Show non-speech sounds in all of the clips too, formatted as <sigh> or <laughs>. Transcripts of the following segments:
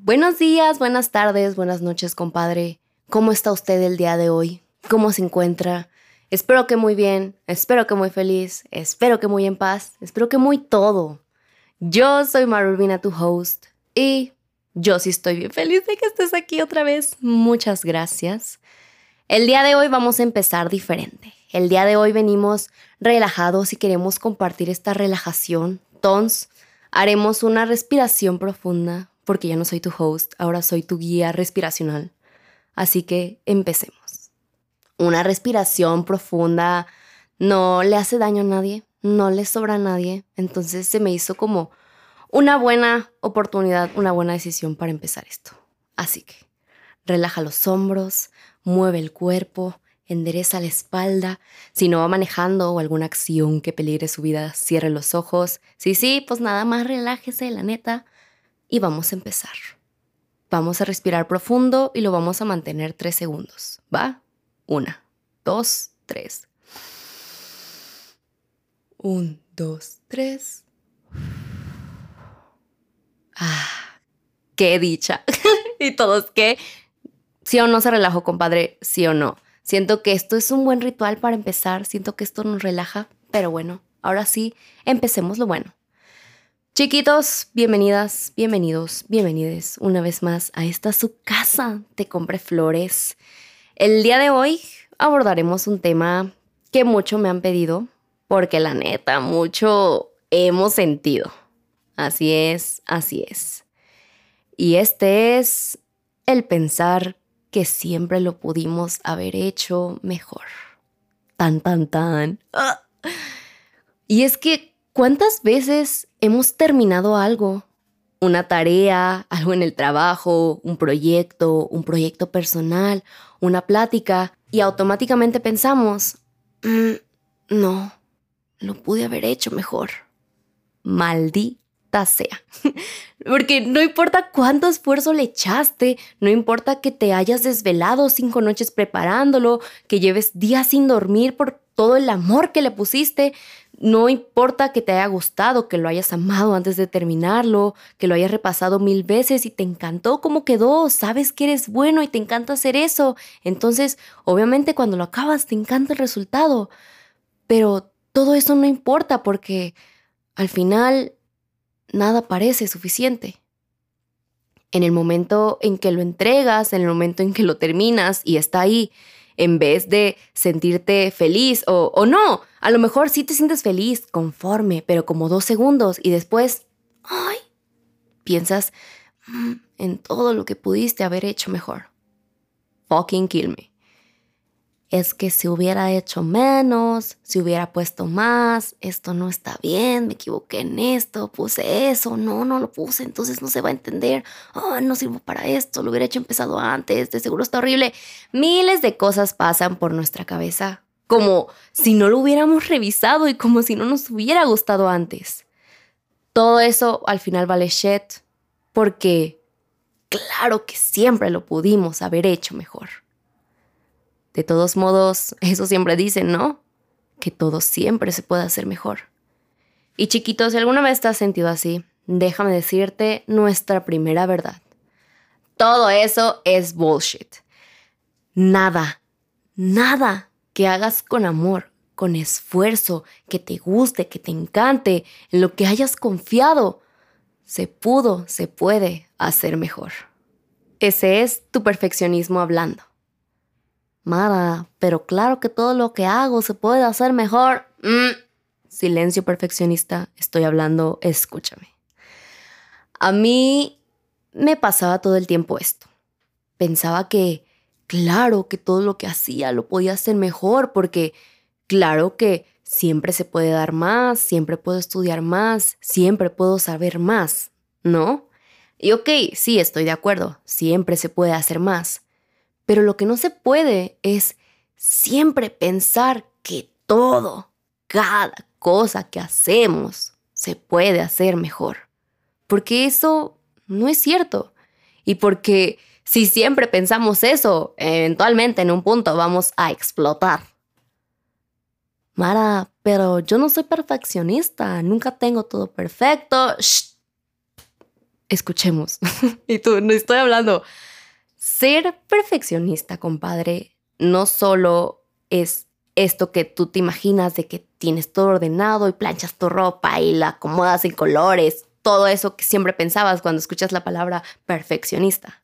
Buenos días, buenas tardes, buenas noches, compadre. ¿Cómo está usted el día de hoy? ¿Cómo se encuentra? Espero que muy bien, espero que muy feliz, espero que muy en paz, espero que muy todo. Yo soy Marubina, tu host, y yo sí estoy bien feliz de que estés aquí otra vez. Muchas gracias. El día de hoy vamos a empezar diferente. El día de hoy venimos relajados y queremos compartir esta relajación. Entonces, haremos una respiración profunda, porque ya no soy tu host, ahora soy tu guía respiracional. Así que empecemos. Una respiración profunda no le hace daño a nadie, no le sobra a nadie, entonces se me hizo como una buena oportunidad, una buena decisión para empezar esto. Así que relaja los hombros, mueve el cuerpo, endereza la espalda. Si no va manejando o alguna acción que peligre su vida, cierre los ojos. Sí, sí, pues nada más relájese, la neta. Y vamos a empezar. Vamos a respirar profundo y lo vamos a mantener tres segundos. ¿Va? Una, dos, tres. Un, dos, tres. Ah, qué dicha. <laughs> y todos que, sí o no se relajó, compadre, sí o no. Siento que esto es un buen ritual para empezar, siento que esto nos relaja, pero bueno, ahora sí, empecemos lo bueno. Chiquitos, bienvenidas, bienvenidos, bienvenides una vez más a esta su casa. Te compré flores. El día de hoy abordaremos un tema que mucho me han pedido, porque la neta, mucho hemos sentido. Así es, así es. Y este es el pensar que siempre lo pudimos haber hecho mejor. Tan, tan, tan. Ah. Y es que, ¿cuántas veces hemos terminado algo? Una tarea, algo en el trabajo, un proyecto, un proyecto personal, una plática, y automáticamente pensamos, mm, no, lo pude haber hecho mejor. Maldita sea. <laughs> Porque no importa cuánto esfuerzo le echaste, no importa que te hayas desvelado cinco noches preparándolo, que lleves días sin dormir por todo el amor que le pusiste, no importa que te haya gustado, que lo hayas amado antes de terminarlo, que lo hayas repasado mil veces y te encantó cómo quedó, sabes que eres bueno y te encanta hacer eso. Entonces, obviamente cuando lo acabas te encanta el resultado. Pero todo eso no importa porque al final nada parece suficiente. En el momento en que lo entregas, en el momento en que lo terminas y está ahí, en vez de sentirte feliz o, o no, a lo mejor sí te sientes feliz, conforme, pero como dos segundos y después, ay, piensas mm, en todo lo que pudiste haber hecho mejor. Fucking kill me es que si hubiera hecho menos, si hubiera puesto más, esto no está bien, me equivoqué en esto, puse eso, no, no lo puse, entonces no se va a entender, oh, no sirvo para esto, lo hubiera hecho empezado antes, de seguro está horrible. Miles de cosas pasan por nuestra cabeza, como si no lo hubiéramos revisado y como si no nos hubiera gustado antes. Todo eso al final vale shit, porque claro que siempre lo pudimos haber hecho mejor. De todos modos, <laughs> eso siempre dicen, ¿no? Que todo siempre se puede hacer mejor. Y chiquitos, si alguna vez te has sentido así, déjame decirte nuestra primera verdad. Todo eso es bullshit. Nada, nada que hagas con amor, con esfuerzo, que te guste, que te encante, en lo que hayas confiado, se pudo, se puede hacer mejor. Ese es tu perfeccionismo hablando. Mara, pero claro que todo lo que hago se puede hacer mejor. Mm. Silencio perfeccionista, estoy hablando, escúchame. A mí me pasaba todo el tiempo esto. Pensaba que, claro, que todo lo que hacía lo podía hacer mejor, porque, claro que siempre se puede dar más, siempre puedo estudiar más, siempre puedo saber más, ¿no? Y ok, sí, estoy de acuerdo, siempre se puede hacer más. Pero lo que no se puede es siempre pensar que todo, cada cosa que hacemos, se puede hacer mejor. Porque eso no es cierto. Y porque si siempre pensamos eso, eventualmente en un punto vamos a explotar. Mara, pero yo no soy perfeccionista, nunca tengo todo perfecto. escuchemos. <laughs> y tú, no estoy hablando. Ser perfeccionista, compadre, no solo es esto que tú te imaginas de que tienes todo ordenado y planchas tu ropa y la acomodas en colores, todo eso que siempre pensabas cuando escuchas la palabra perfeccionista.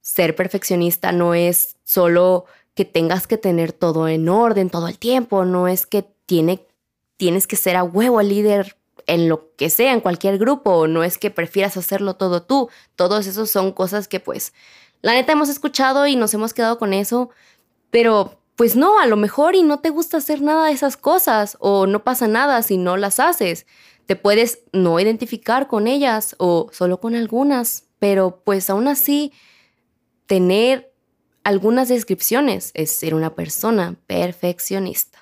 Ser perfeccionista no es solo que tengas que tener todo en orden todo el tiempo, no es que tiene, tienes que ser a huevo el líder en lo que sea, en cualquier grupo, no es que prefieras hacerlo todo tú. Todos esos son cosas que pues la neta hemos escuchado y nos hemos quedado con eso, pero pues no, a lo mejor y no te gusta hacer nada de esas cosas o no pasa nada si no las haces. Te puedes no identificar con ellas o solo con algunas, pero pues aún así tener algunas descripciones es ser una persona perfeccionista.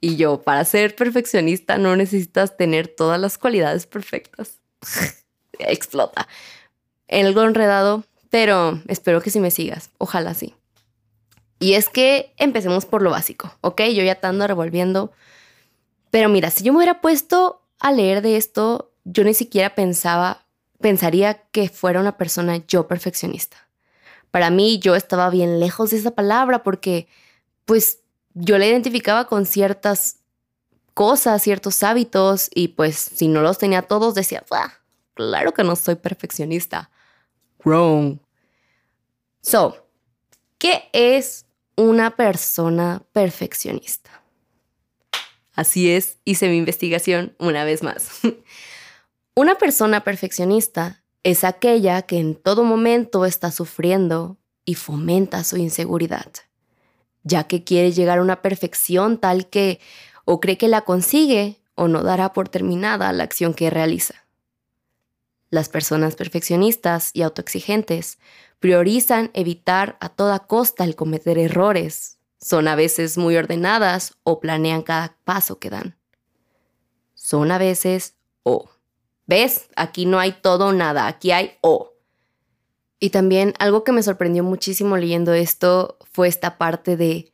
Y yo, para ser perfeccionista no necesitas tener todas las cualidades perfectas. <laughs> Explota. Algo enredado, pero espero que sí me sigas. Ojalá sí. Y es que empecemos por lo básico, ¿ok? Yo ya te ando revolviendo. Pero mira, si yo me hubiera puesto a leer de esto, yo ni siquiera pensaba, pensaría que fuera una persona yo perfeccionista. Para mí yo estaba bien lejos de esa palabra porque pues yo la identificaba con ciertas cosas, ciertos hábitos y pues si no los tenía todos decía, claro que no soy perfeccionista. Wrong. So, ¿qué es una persona perfeccionista? Así es, hice mi investigación una vez más. <laughs> una persona perfeccionista es aquella que en todo momento está sufriendo y fomenta su inseguridad ya que quiere llegar a una perfección tal que o cree que la consigue o no dará por terminada la acción que realiza. Las personas perfeccionistas y autoexigentes priorizan evitar a toda costa el cometer errores, son a veces muy ordenadas o planean cada paso que dan. Son a veces o. ¿Ves? Aquí no hay todo o nada, aquí hay o. Y también algo que me sorprendió muchísimo leyendo esto fue esta parte de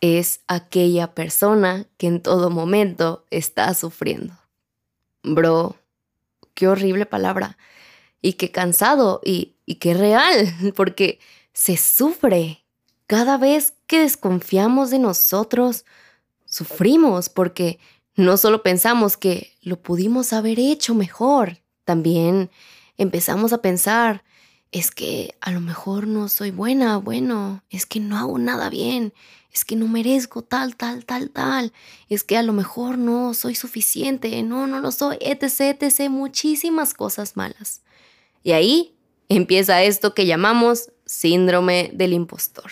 es aquella persona que en todo momento está sufriendo. Bro, qué horrible palabra. Y qué cansado y, y qué real, <laughs> porque se sufre. Cada vez que desconfiamos de nosotros, sufrimos porque no solo pensamos que lo pudimos haber hecho mejor, también empezamos a pensar, es que a lo mejor no soy buena, bueno, es que no hago nada bien, es que no merezco tal, tal, tal, tal, es que a lo mejor no soy suficiente, no, no lo soy, etc., etc., muchísimas cosas malas. Y ahí empieza esto que llamamos síndrome del impostor.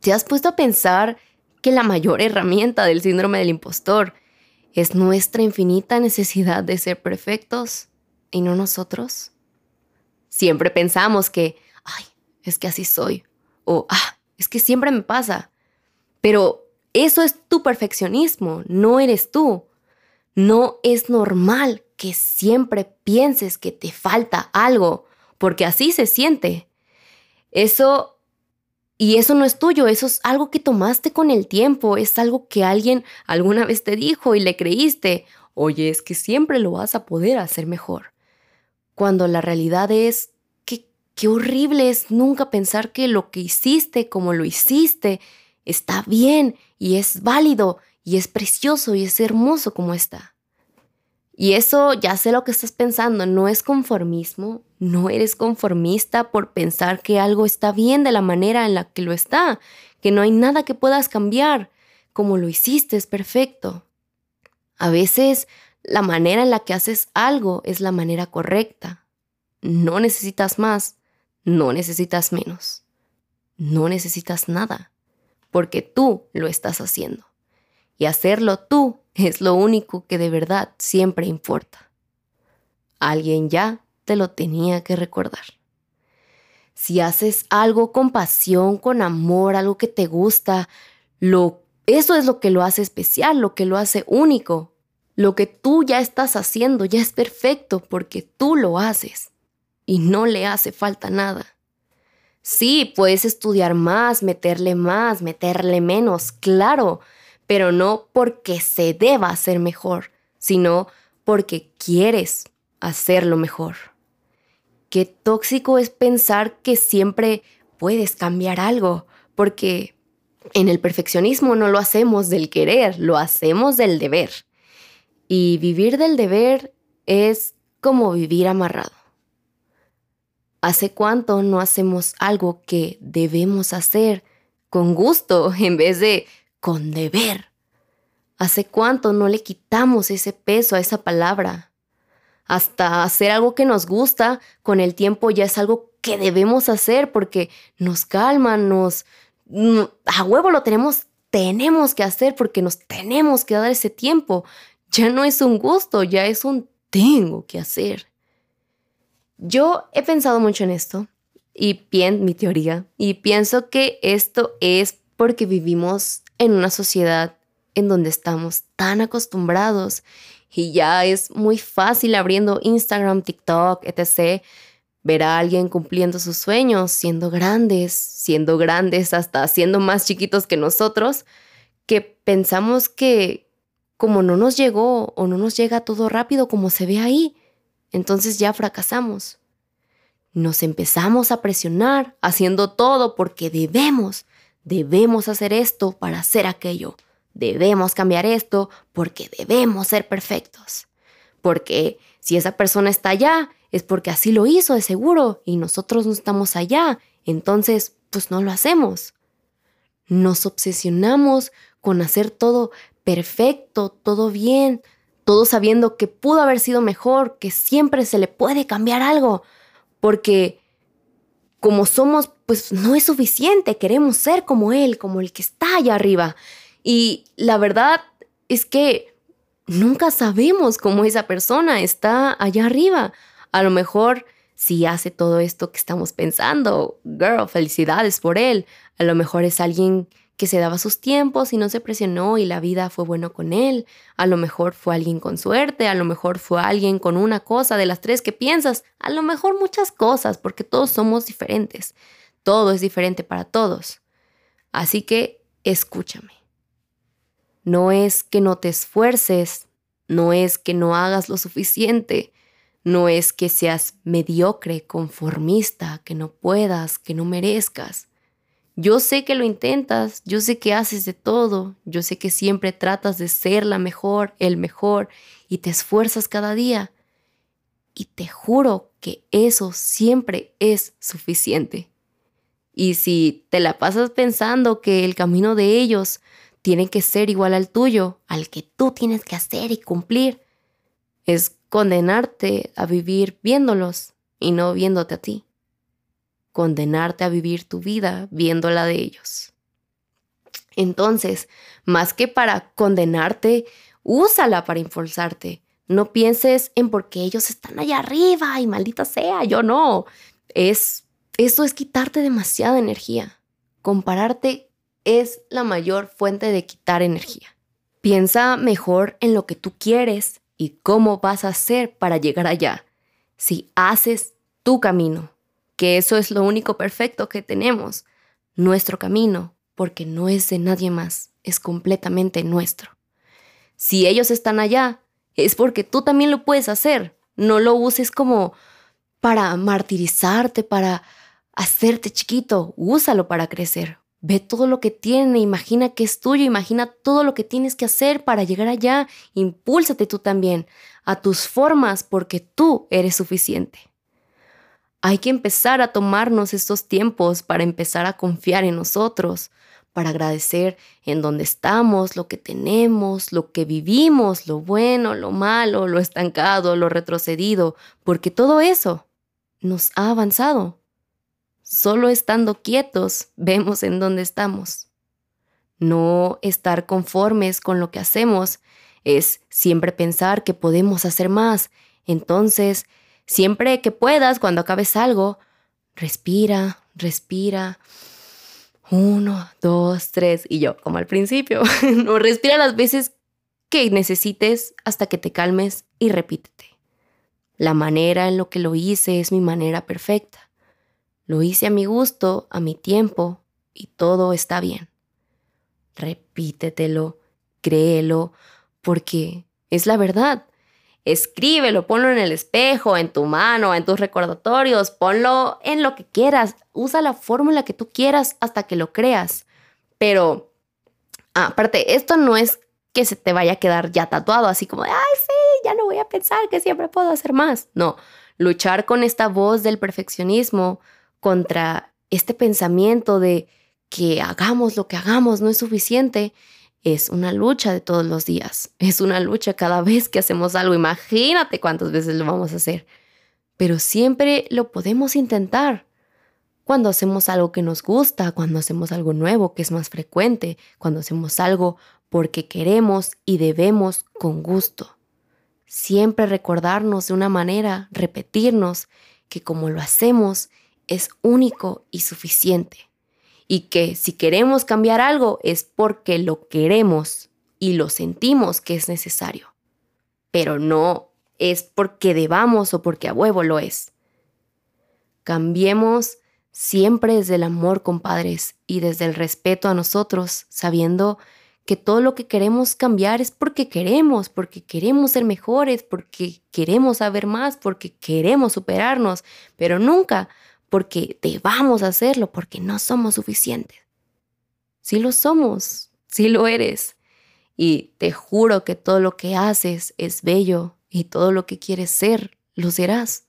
¿Te has puesto a pensar que la mayor herramienta del síndrome del impostor es nuestra infinita necesidad de ser perfectos y no nosotros? Siempre pensamos que, ay, es que así soy. O, ah, es que siempre me pasa. Pero eso es tu perfeccionismo, no eres tú. No es normal que siempre pienses que te falta algo, porque así se siente. Eso, y eso no es tuyo, eso es algo que tomaste con el tiempo, es algo que alguien alguna vez te dijo y le creíste. Oye, es que siempre lo vas a poder hacer mejor cuando la realidad es que qué horrible es nunca pensar que lo que hiciste como lo hiciste está bien y es válido y es precioso y es hermoso como está. Y eso ya sé lo que estás pensando, no es conformismo, no eres conformista por pensar que algo está bien de la manera en la que lo está, que no hay nada que puedas cambiar, como lo hiciste es perfecto. A veces la manera en la que haces algo es la manera correcta. No necesitas más, no necesitas menos. No necesitas nada, porque tú lo estás haciendo. Y hacerlo tú es lo único que de verdad siempre importa. Alguien ya te lo tenía que recordar. Si haces algo con pasión, con amor, algo que te gusta, lo, eso es lo que lo hace especial, lo que lo hace único, lo que tú ya estás haciendo ya es perfecto porque tú lo haces y no le hace falta nada. Sí, puedes estudiar más, meterle más, meterle menos, claro, pero no porque se deba hacer mejor, sino porque quieres hacerlo mejor. Qué tóxico es pensar que siempre puedes cambiar algo, porque en el perfeccionismo no lo hacemos del querer, lo hacemos del deber. Y vivir del deber es como vivir amarrado. ¿Hace cuánto no hacemos algo que debemos hacer con gusto en vez de con deber? ¿Hace cuánto no le quitamos ese peso a esa palabra? Hasta hacer algo que nos gusta con el tiempo ya es algo que debemos hacer porque nos calma, nos... Mm, a huevo lo tenemos, tenemos que hacer porque nos tenemos que dar ese tiempo. Ya no es un gusto, ya es un tengo que hacer. Yo he pensado mucho en esto y pienso mi teoría y pienso que esto es porque vivimos en una sociedad en donde estamos tan acostumbrados y ya es muy fácil abriendo Instagram, TikTok, etc. ver a alguien cumpliendo sus sueños, siendo grandes, siendo grandes hasta siendo más chiquitos que nosotros, que pensamos que como no nos llegó o no nos llega todo rápido como se ve ahí, entonces ya fracasamos. Nos empezamos a presionar haciendo todo porque debemos, debemos hacer esto para hacer aquello. Debemos cambiar esto porque debemos ser perfectos. Porque si esa persona está allá, es porque así lo hizo de seguro y nosotros no estamos allá. Entonces, pues no lo hacemos. Nos obsesionamos con hacer todo perfecto, todo bien, todo sabiendo que pudo haber sido mejor, que siempre se le puede cambiar algo, porque como somos, pues no es suficiente, queremos ser como Él, como el que está allá arriba. Y la verdad es que nunca sabemos cómo esa persona está allá arriba. A lo mejor si hace todo esto que estamos pensando, girl, felicidades por él. A lo mejor es alguien que se daba sus tiempos y no se presionó y la vida fue bueno con él. A lo mejor fue alguien con suerte, a lo mejor fue alguien con una cosa de las tres que piensas, a lo mejor muchas cosas, porque todos somos diferentes. Todo es diferente para todos. Así que escúchame. No es que no te esfuerces, no es que no hagas lo suficiente, no es que seas mediocre, conformista, que no puedas, que no merezcas. Yo sé que lo intentas, yo sé que haces de todo, yo sé que siempre tratas de ser la mejor, el mejor, y te esfuerzas cada día. Y te juro que eso siempre es suficiente. Y si te la pasas pensando que el camino de ellos tiene que ser igual al tuyo, al que tú tienes que hacer y cumplir. Es condenarte a vivir viéndolos y no viéndote a ti. Condenarte a vivir tu vida viéndola de ellos. Entonces, más que para condenarte, úsala para impulsarte. No pienses en por qué ellos están allá arriba y maldita sea, yo no. Es eso es quitarte demasiada energía. Compararte es la mayor fuente de quitar energía. Piensa mejor en lo que tú quieres y cómo vas a hacer para llegar allá. Si haces tu camino, que eso es lo único perfecto que tenemos, nuestro camino, porque no es de nadie más, es completamente nuestro. Si ellos están allá, es porque tú también lo puedes hacer. No lo uses como para martirizarte, para hacerte chiquito. Úsalo para crecer. Ve todo lo que tiene, imagina que es tuyo, imagina todo lo que tienes que hacer para llegar allá. Impúlsate tú también a tus formas porque tú eres suficiente. Hay que empezar a tomarnos estos tiempos para empezar a confiar en nosotros, para agradecer en donde estamos, lo que tenemos, lo que vivimos, lo bueno, lo malo, lo estancado, lo retrocedido, porque todo eso nos ha avanzado. Solo estando quietos vemos en dónde estamos. No estar conformes con lo que hacemos es siempre pensar que podemos hacer más. Entonces, siempre que puedas, cuando acabes algo, respira, respira. Uno, dos, tres. Y yo, como al principio, <laughs> no respira las veces que necesites hasta que te calmes y repítete. La manera en lo que lo hice es mi manera perfecta. Lo hice a mi gusto, a mi tiempo, y todo está bien. Repítetelo, créelo, porque es la verdad. Escríbelo, ponlo en el espejo, en tu mano, en tus recordatorios, ponlo en lo que quieras. Usa la fórmula que tú quieras hasta que lo creas. Pero, aparte, esto no es que se te vaya a quedar ya tatuado, así como, ay, sí, ya no voy a pensar que siempre puedo hacer más. No, luchar con esta voz del perfeccionismo contra este pensamiento de que hagamos lo que hagamos no es suficiente, es una lucha de todos los días. <laughs> Es una lucha cada vez que hacemos algo. Imagínate cuántas veces lo vamos a hacer. Pero siempre lo podemos intentar. Cuando hacemos algo que nos gusta, cuando hacemos algo nuevo que es más frecuente, cuando hacemos algo porque queremos y debemos con gusto. Siempre recordarnos de una manera, repetirnos que como lo hacemos es único y suficiente. Y que si queremos cambiar algo es porque lo queremos y lo sentimos que es necesario. Pero no es porque debamos o porque a huevo lo es. Cambiemos siempre desde el amor, compadres, y desde el respeto a nosotros, sabiendo que todo lo que queremos cambiar es porque queremos, porque queremos ser mejores, porque queremos saber más, porque queremos superarnos, pero nunca porque debamos hacerlo, porque no somos suficientes. Sí lo somos, sí lo eres. Y te juro que todo lo que haces es bello y todo lo que quieres ser, lo serás.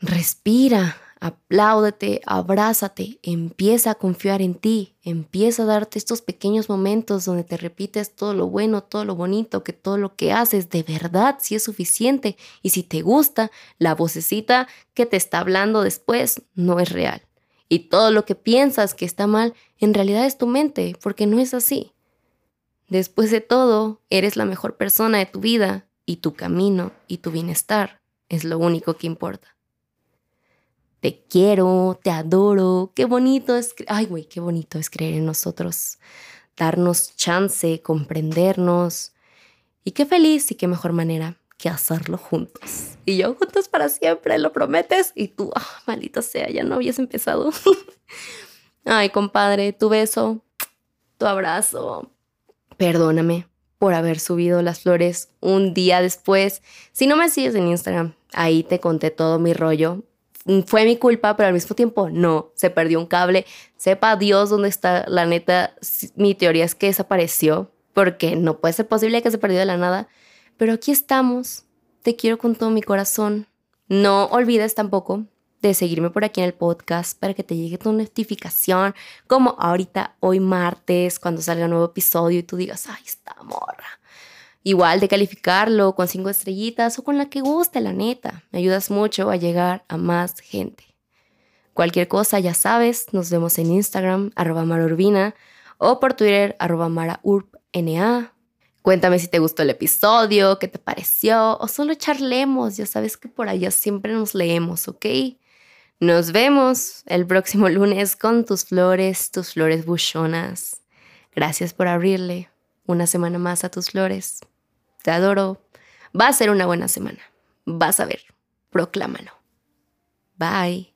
Respira, apláudete, abrázate, empieza a confiar en ti, empieza a darte estos pequeños momentos donde te repites todo lo bueno, todo lo bonito, que todo lo que haces de verdad sí es suficiente y si te gusta, la vocecita que te está hablando después no es real. Y todo lo que piensas que está mal, en realidad es tu mente, porque no es así. Después de todo, eres la mejor persona de tu vida y tu camino y tu bienestar es lo único que importa te quiero, te adoro, qué bonito es, ay güey, qué bonito es creer en nosotros, darnos chance, comprendernos y qué feliz y qué mejor manera que hacerlo juntos. Y yo juntos para siempre, ¿lo prometes? Y tú, maldita sea, ya no habías empezado. <laughs> ay, compadre, tu beso, tu abrazo. Perdóname por haber subido las flores un día después. Si no me sigues en Instagram, ahí te conté todo mi rollo fue mi culpa, pero al mismo tiempo no, se perdió un cable. Sepa Dios dónde está, la neta, mi teoría es que desapareció, porque no puede ser posible que se perdió de la nada. Pero aquí estamos, te quiero con todo mi corazón. No olvides tampoco de seguirme por aquí en el podcast para que te llegue tu notificación, como ahorita, hoy martes, cuando salga un nuevo episodio y tú digas, ay, está morra Igual de calificarlo con cinco estrellitas o con la que guste, la neta. Me ayudas mucho a llegar a más gente. Cualquier cosa, ya sabes, nos vemos en Instagram, arroba marurbina, o por Twitter, arroba maraurpna. Cuéntame si te gustó el episodio, qué te pareció, o solo charlemos. Ya sabes que por allá siempre nos leemos, ¿ok? Nos vemos el próximo lunes con tus flores, tus flores buchonas. Gracias por abrirle una semana más a tus flores te adoro. Va a ser una buena semana. Vas a ver. Proclámalo. Bye.